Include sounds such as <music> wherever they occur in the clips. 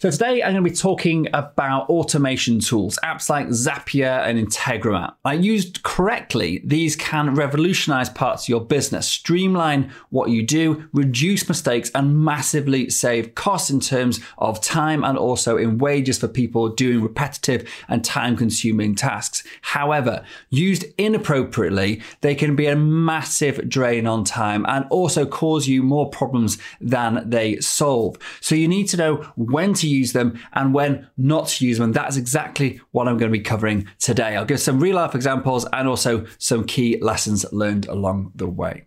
So today I'm going to be talking about automation tools, apps like Zapier and Integromat. I used correctly, these can revolutionize parts of your business, streamline what you do, reduce mistakes, and massively save costs in terms of time and also in wages for people doing repetitive and time consuming tasks. However, used inappropriately, they can be a massive drain on time and also cause you more problems than they solve. So you need to know when to use them and when not to use them. And that's exactly what I'm going to be covering today. I'll give some real life examples and also some key lessons learned along the way.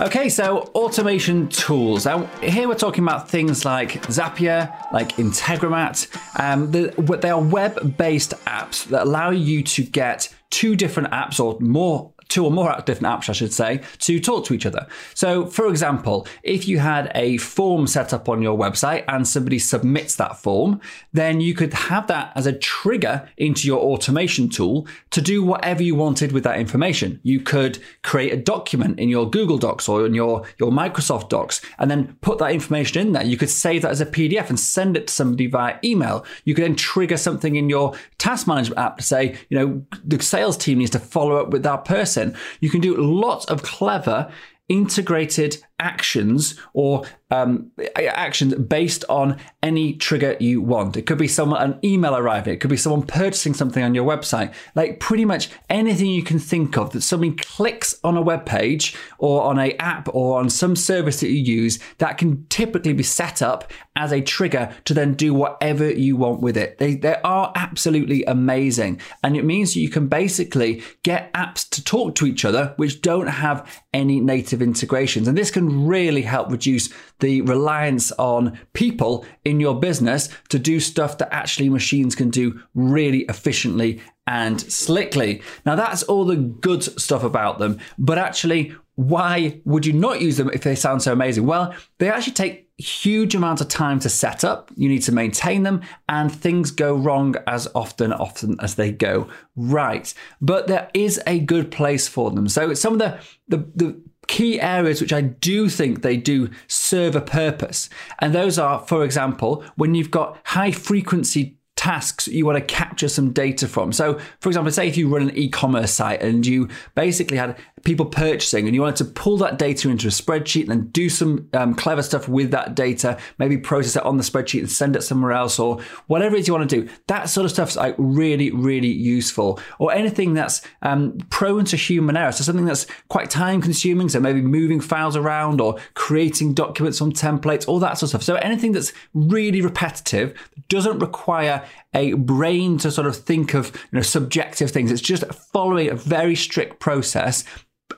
Okay, so automation tools. Now, here we're talking about things like Zapier, like Integromat. Um, the, they are web based apps that allow you to get two different apps or more two or more different apps, I should say, to talk to each other. So, for example, if you had a form set up on your website and somebody submits that form, then you could have that as a trigger into your automation tool to do whatever you wanted with that information. You could create a document in your Google Docs or in your, your Microsoft Docs and then put that information in there. You could save that as a PDF and send it to somebody via email. You could then trigger something in your task management app to say, you know, the sales team needs to follow up with that person You can do lots of clever integrated actions or um, actions based on any trigger you want. It could be someone an email arriving. It could be someone purchasing something on your website. Like pretty much anything you can think of that somebody clicks on a web page or on a app or on some service that you use that can typically be set up as a trigger to then do whatever you want with it. They they are absolutely amazing, and it means you can basically get apps to talk to each other which don't have any native integrations, and this can really help reduce the reliance on people in your business to do stuff that actually machines can do really efficiently and slickly. Now, that's all the good stuff about them, but actually, why would you not use them if they sound so amazing? Well, they actually take huge amounts of time to set up. You need to maintain them, and things go wrong as often, often as they go right. But there is a good place for them. So some of the the, the key areas which I do think they do serve a purpose. And those are, for example, when you've got high frequency tasks you want to capture some data from. So, for example, say if you run an e commerce site and you basically had people purchasing and you wanted to pull that data into a spreadsheet and then do some um, clever stuff with that data, maybe process it on the spreadsheet and send it somewhere else or whatever it is you want to do. That sort of stuff's like really, really useful. Or anything that's um, prone to human error. So something that's quite time consuming. So maybe moving files around or creating documents on templates, all that sort of stuff. So anything that's really repetitive, doesn't require a brain to sort of think of you know subjective things. It's just following a very strict process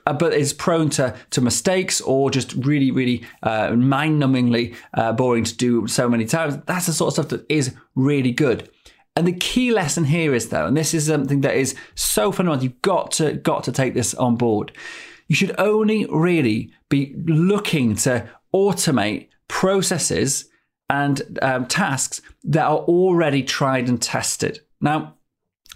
uh, but is prone to, to mistakes or just really, really uh, mind numbingly uh, boring to do so many times. That's the sort of stuff that is really good. And the key lesson here is though, and this is something that is so fundamental, you've got to got to take this on board. You should only really be looking to automate processes and um, tasks that are already tried and tested. Now,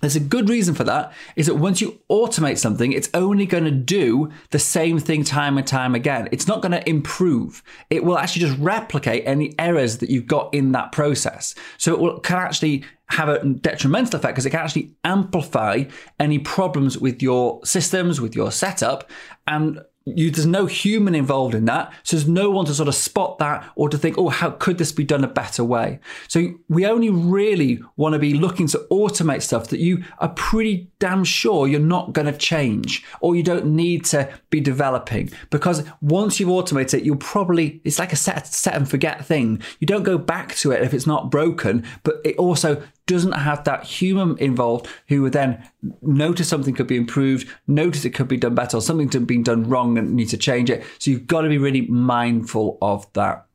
there's a good reason for that is that once you automate something, it's only going to do the same thing time and time again. It's not going to improve. It will actually just replicate any errors that you've got in that process. So it will, can actually have a detrimental effect because it can actually amplify any problems with your systems, with your setup, and you, there's no human involved in that. So there's no one to sort of spot that or to think, oh, how could this be done a better way? So we only really want to be looking to automate stuff that you are pretty damn sure you're not going to change or you don't need to be developing because once you've automated it, you'll probably, it's like a set, set and forget thing. You don't go back to it if it's not broken, but it also doesn't have that human involved who would then notice something could be improved, notice it could be done better, or something's been done wrong and need to change it. So you've got to be really mindful of that.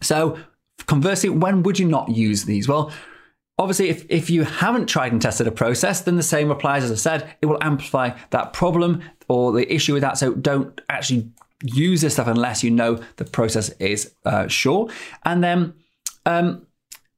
So conversely, when would you not use these? Well, Obviously, if, if you haven't tried and tested a process, then the same applies. As I said, it will amplify that problem or the issue with that. So don't actually use this stuff unless you know the process is uh, sure. And then um,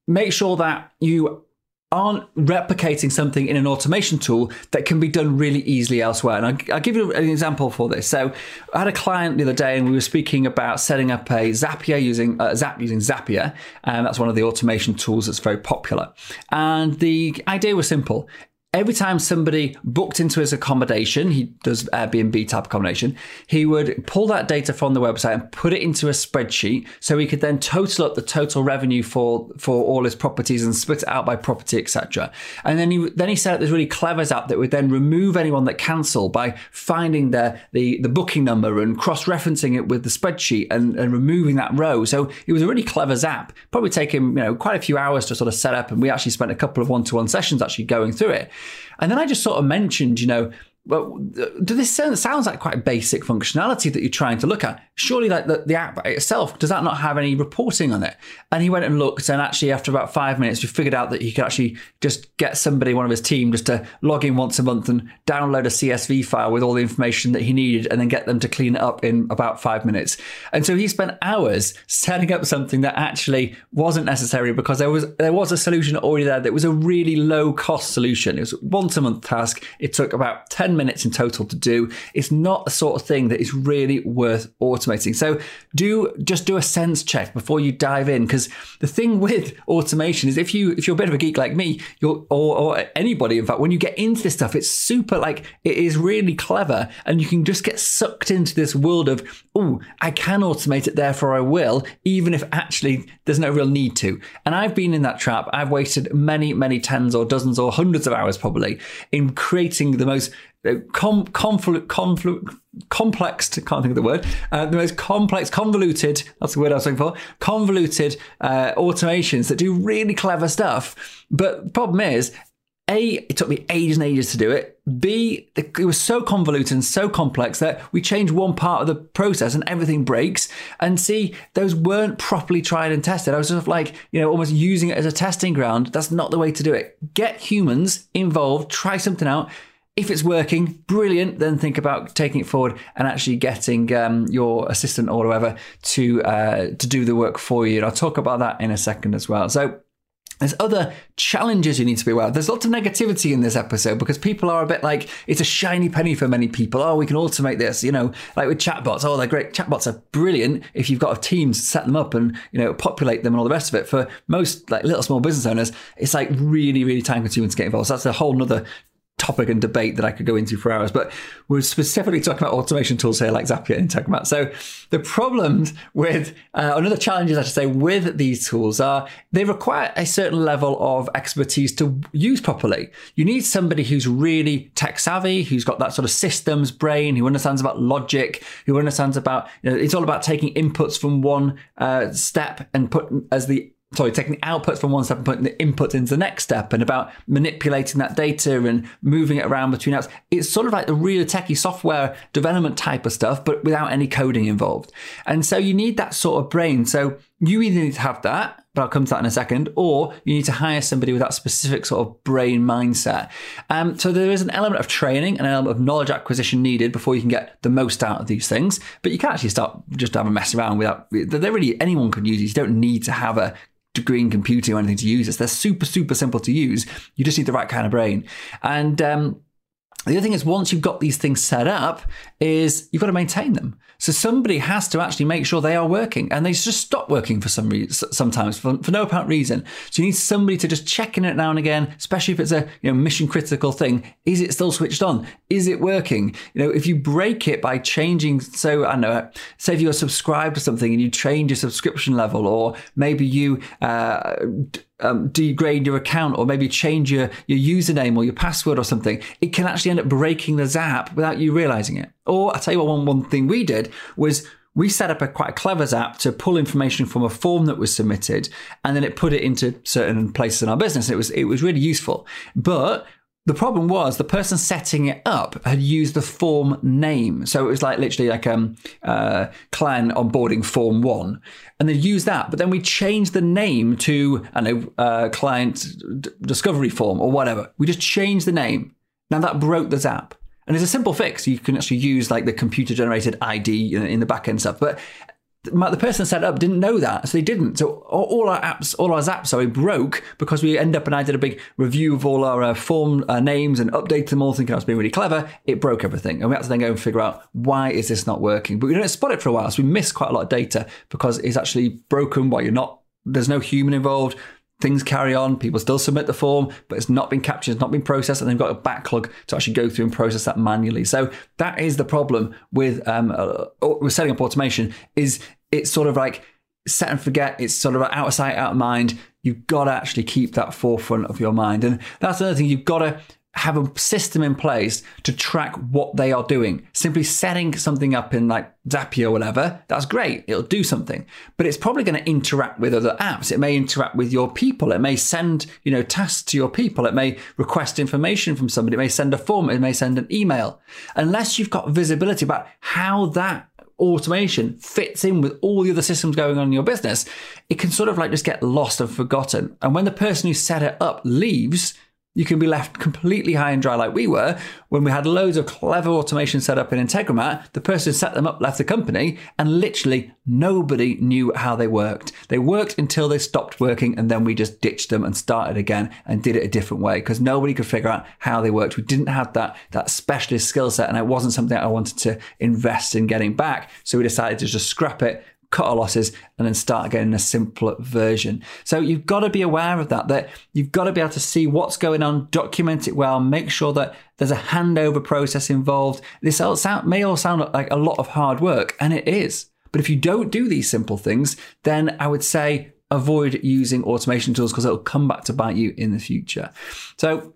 make sure that you aren't replicating something in an automation tool that can be done really easily elsewhere. And I'll, I'll, give you an example for this. So I had a client the other day, and we were speaking about setting up a Zapier using uh, Zap using Zapier, and that's one of the automation tools that's very popular. And the idea was simple: every time somebody booked into his accommodation, he does Airbnb type accommodation, he would pull that data from the website and put it into a spreadsheet so he could then total up the total revenue for, for all his properties and split it out by property, etc. And then he then he set up this really clever app that would then remove anyone that cancel by finding the, the, the booking number and cross-referencing it with the spreadsheet and, and removing that row. So it was a really clever app. Probably taking, you know, quite a few hours to sort of set up and we actually spent a couple of one-to-one sessions actually going through it. And then I just sort of mentioned, you know, well, do this sound, sounds like quite basic functionality that you're trying to look at? Surely, like the, the app itself, does that not have any reporting on it? And he went and looked, and actually, after about five minutes, we figured out that he could actually just get somebody, one of his team, just to log in once a month and download a CSV file with all the information that he needed, and then get them to clean it up in about five minutes. And so he spent hours setting up something that actually wasn't necessary because there was there was a solution already there that was a really low cost solution. It was once a month task. It took about ten minutes in total to do. It's not the sort of thing that is really worth automating. So do just do a sense check before you dive in, because the thing <laughs> with automation is if you if you're a bit of a geek like me, you're or, or anybody, in fact, when you get into this stuff, it's super like it is really clever, and you can just get sucked into this world of oh, I can automate it, therefore I will, even if actually there's no real need to. And I've been in that trap. I've wasted many, many tens or dozens or hundreds of hours probably in creating the most com, conflu, conflu, complex, can't think of the word, uh, the most complex, convoluted, that's the word I was looking for, convoluted uh, automations that do really clever stuff. But the problem is, a, it took me ages and ages to do it. B, it was so convoluted and so complex that we changed one part of the process and everything breaks. And C, those weren't properly tried and tested. I was sort of like, you know, almost using it as a testing ground. That's not the way to do it. Get humans involved, try something out. If it's working, brilliant. Then think about taking it forward and actually getting um, your assistant or whatever to uh, to do the work for you. And I'll talk about that in a second as well. So there's other challenges you need to be aware of. There's lots of negativity in this episode because people are a bit like, it's a shiny penny for many people. Oh, we can automate this, you know, like with chatbots. Oh, they're great. Chatbots are brilliant if you've got a team to set them up and, you know, populate them and all the rest of it. For most like little small business owners, it's like really, really time consuming to get involved. So that's a whole nother topic and debate that I could go into for hours, but we're specifically talking about automation tools here like Zapier and Integromat. So the problems with, uh, another challenges I should say with these tools are they require a certain level of expertise to use properly. You need somebody who's really tech savvy, who's got that sort of systems brain, who understands about logic, who understands about, you know, it's all about taking inputs from one uh, step and put as the sorry, taking outputs from one step and putting the inputs into the next step and about manipulating that data and moving it around between apps. It's sort of like the real techie software development type of stuff, but without any coding involved. And so you need that sort of brain. So you either need to have that, but I'll come to that in a second, or you need to hire somebody with that specific sort of brain mindset. Um, so there is an element of training, an element of knowledge acquisition needed before you can get the most out of these things. But you can actually start just have a mess around without. They're really anyone can use these. You don't need to have a degree in computing or anything to use this. They're super, super simple to use. You just need the right kind of brain. And um, the other thing is, once you've got these things set up, is you've got to maintain them. So somebody has to actually make sure they are working, and they just stop working for some reason, sometimes for, for no apparent reason. So you need somebody to just check in it now and again, especially if it's a you know mission critical thing. Is it still switched on? Is it working? You know, if you break it by changing, so I know, say if you're subscribed to something and you change your subscription level, or maybe you uh, um, degrade your account or maybe change your, your username or your password or something, it can actually end up breaking the Zap without you realizing it. Or I'll tell you what, one, one thing we did was we set up a quite a clever Zap to pull information from a form that was submitted and then it put it into certain places in our business. It was, it was really useful. But the problem was the person setting it up had used the form name. So it was like literally like um uh, client onboarding form one, and they used that. But then we changed the name to I know uh, client d- discovery form or whatever. We just changed the name. Now that broke the Zap. And it's a simple fix. You can actually use like the computer generated ID in the back end stuff. But the person set up didn't know that, so they didn't. So all our apps, all our apps, sorry, broke because we end up and I did a big review of all our uh, form uh, names and updated them all, thinking I was being really clever. It broke everything, and we had to then go and figure out why is this not working. But we didn't spot it for a while, so we missed quite a lot of data because it's actually broken while you're not. There's no human involved things carry on. People still submit the form, but it's not been captured, it's not been processed, and they've got a backlog to actually go through and process that manually. So that is the problem with um, uh, with setting up automation. Is it's sort of like set and forget. It's sort of out of sight, out of mind. You've got to actually keep that forefront of your mind, and that's another thing. You've got to have a system in place to track what they are doing. Simply setting something up in like Zapier or whatever, that's great. It'll do something, but it's probably going to interact with other apps. It may interact with your people. It may send, you know, tasks to your people. It may request information from somebody. It may send a form. It may send an email. Unless you've got visibility about how that automation fits in with all the other systems going on in your business, it can sort of like just get lost and forgotten. And when the person who set it up leaves, you can be left completely high and dry like we were when we had loads of clever automation set up in Integromat. The person set them up left the company and literally nobody knew how they worked. They worked until they stopped working and then we just ditched them and started again and did it a different way because nobody could figure out how they worked. We didn't have that, that specialist skill set and it wasn't something I wanted to invest in getting back. So we decided to just scrap it cut our losses and then start again in a simpler version. So you've got to be aware of that, that you've got to be able to see what's going on, document it well, make sure that there's a handover process involved. This all sound, may all sound like a lot of hard work, and it is. But if you don't do these simple things, then I would say avoid using automation tools because it'll come back to bite you in the future. So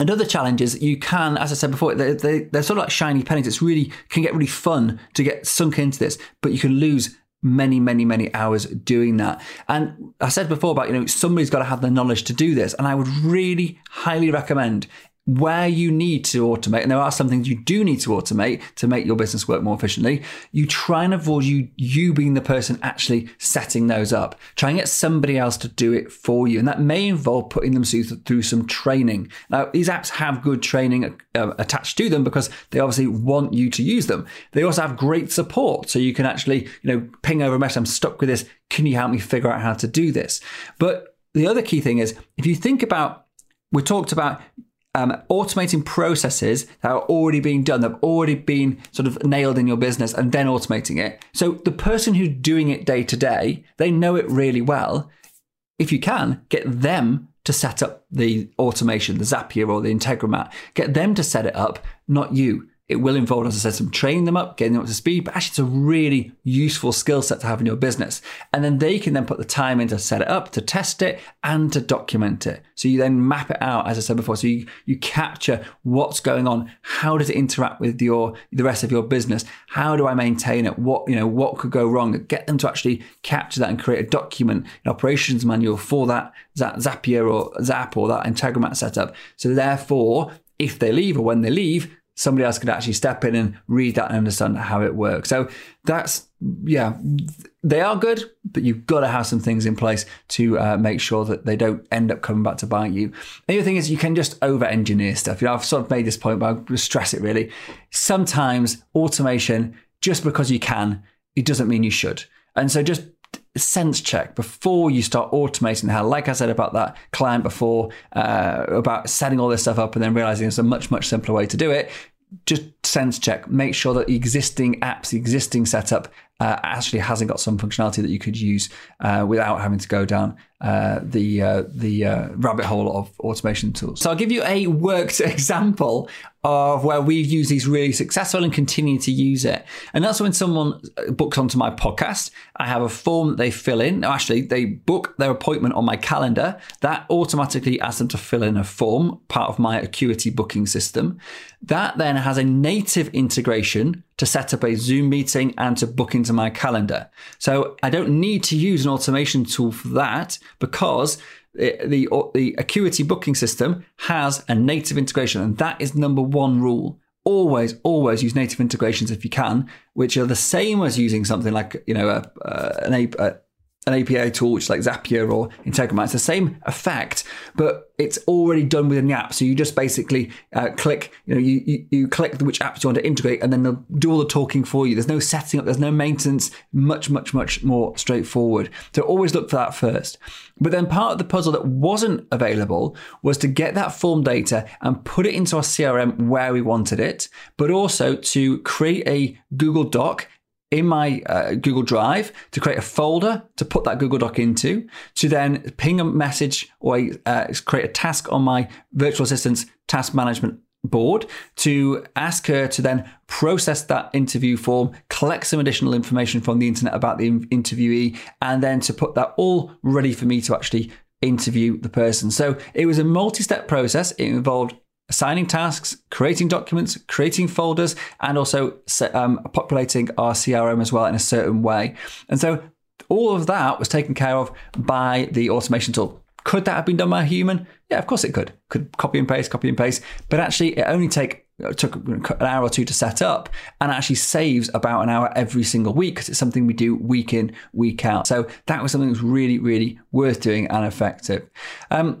Another challenge is you can, as I said before, they, they, they're sort of like shiny pennies. It's really can get really fun to get sunk into this, but you can lose many, many, many hours doing that. And I said before about, you know, somebody's got to have the knowledge to do this. And I would really highly recommend where you need to automate, and there are some things you do need to automate to make your business work more efficiently, you try and avoid you you being the person actually setting those up. Try and get somebody else to do it for you, and that may involve putting them through, through some training. Now, these apps have good training uh, attached to them because they obviously want you to use them. They also have great support, so you can actually you know ping over a message. I'm stuck with this. Can you help me figure out how to do this? But the other key thing is if you think about we talked about um, automating processes that are already being done, that have already been sort of nailed in your business, and then automating it. So the person who's doing it day to day, they know it really well. If you can, get them to set up the automation, the Zapier or the Integromat. Get them to set it up, not you. It will involve, as I said, some training them up, getting them up to speed, but actually it's a really useful skill set to have in your business. And then they can then put the time in to set it up, to test it, and to document it. So you then map it out, as I said before. So you, you capture what's going on. How does it interact with your the rest of your business? How do I maintain it? What, you know, what could go wrong? Get them to actually capture that and create a document, an operations manual for that, that Zapier or Zap or that Integromat setup. So therefore, if they leave or when they leave, somebody else could actually step in and read that and understand how it works. So that's, yeah, they are good, but you've got to have some things in place to uh, make sure that they don't end up coming back to bite you. The other thing is you can just over engineer stuff. You know, I've sort of made this point, but I'll stress it really. Sometimes automation, just because you can, it doesn't mean you should. And so just sense check before you start automating hell. Like I said about that client before, uh, about setting all this stuff up and then realizing it's a much, much simpler way to do it. Just sense check. Make sure that the existing apps, the existing setup uh, actually hasn't got some functionality that you could use uh, without having to go down uh, the uh, the uh, rabbit hole of automation tools. So I'll give you a worked <laughs> example of where we've used these really successful and continue to use it. And that's when someone books onto my podcast. I have a form that they fill in. Actually, they book their appointment on my calendar. That automatically asks them to fill in a form, part of my Acuity booking system. That then has a native integration to set up a Zoom meeting and to book into my calendar. So I don't need to use an automation tool for that because the, the, the Acuity booking system has a native integration, and that is number one rule. Always always use native integrations if you can which are the same as using something like you know a, uh, an, a, an API tool, which is like Zapier or Integromat. It's the same effect, but it's already done within the app. So you just basically uh, click, you know, you, you, you click which apps you want to integrate, and then they'll do all the talking for you. There's no setting up, there's no maintenance. Much, much, much more straightforward. So always look for that first. But then part of the puzzle that wasn't available was to get that form data and put it into our CRM where we wanted it, but also to create a Google Doc in my uh, Google Drive to create a folder to put that Google Doc into, to then ping a message or uh, create a task on my virtual assistant's task management board to ask her to then process that interview form, collect some additional information from the internet about the interviewee, and then to put that all ready for me to actually interview the person. So it was a multi step process. It involved assigning tasks, creating documents, creating folders, and also um, populating our CRM as well in a certain way. And so all of that was taken care of by the automation tool. Could that have been done by a human? Yeah, of course it could. Could copy and paste, copy and paste. But actually, it only take it took an hour or two to set up and actually saves about an hour every single week because it's something we do week in, week out. So that was something that was really, really worth doing and effective. Um,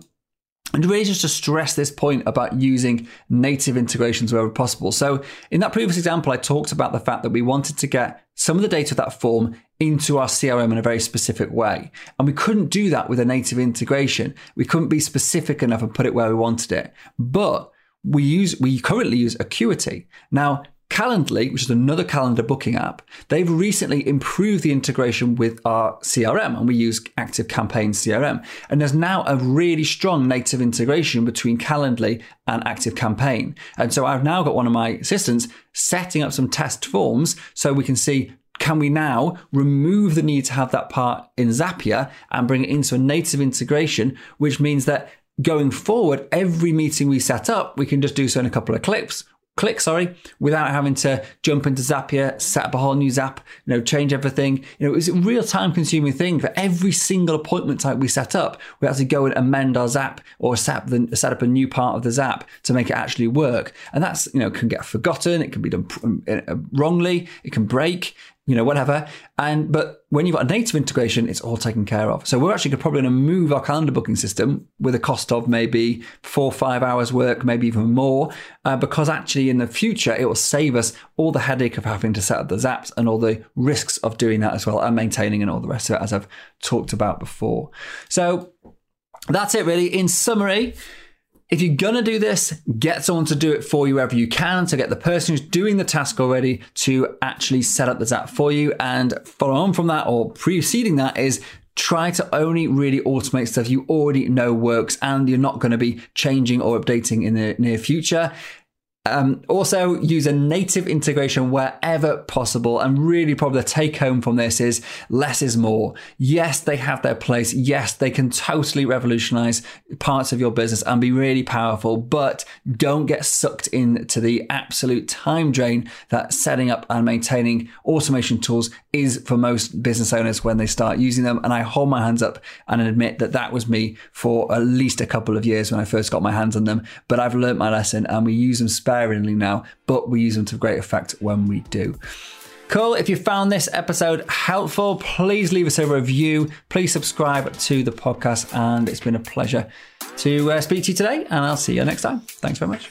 and really just to stress this point about using native integrations wherever possible. So in that previous example, I talked about the fact that we wanted to get some of the data of that form into our CRM in a very specific way. And we couldn't do that with a native integration. We couldn't be specific enough and put it where we wanted it. But we use we currently use Acuity. Now, Calendly, which is another calendar booking app, they've recently improved the integration with our CRM, and we use Active Campaign CRM. And there's now a really strong native integration between Calendly and Active Campaign. And so I've now got one of my assistants setting up some test forms so we can see can we now remove the need to have that part in Zapier and bring it into a native integration, which means that going forward, every meeting we set up, we can just do so in a couple of clicks click, sorry, without having to jump into Zapier, set up a whole new Zap, you know, change everything. You know, it was a real time consuming thing for every single appointment type we set up. We had to go and amend our Zap or set up, the, set up a new part of the Zap to make it actually work. And that's, you know, can get forgotten. It can be done uh, wrongly. It can break you know, whatever. And but when you've got a native integration, it's all taken care of. So we're actually probably going to move our calendar booking system with a cost of maybe four or five hours work, maybe even more, uh, because actually in the future it will save us all the headache of having to set up the zaps and all the risks of doing that as well and maintaining and all the rest of it, as I've talked about before. So that's it, really. In summary. If you're going to do this, get someone to do it for you wherever you can. To get the person who's doing the task already to actually set up the Zap for you. And follow on from that or preceding that is try to only really automate stuff you already know works and you're not going to be changing or updating in the near future. Um, also, use a native integration wherever possible. And really, probably the take home from this is less is more. Yes, they have their place. Yes, they can totally revolutionize parts of your business and be really powerful, but don't get sucked into the absolute time drain that setting up and maintaining automation tools is for most business owners when they start using them. And I hold my hands up and admit that that was me for at least a couple of years when I first got my hands on them. But I've learned my lesson and we use them sparingly now, but we use them to great effect when we do. Cool. If you found this episode helpful, please leave us a review. Please subscribe to the podcast. And it's been a pleasure to uh, speak to you today. And I'll see you next time. Thanks very much.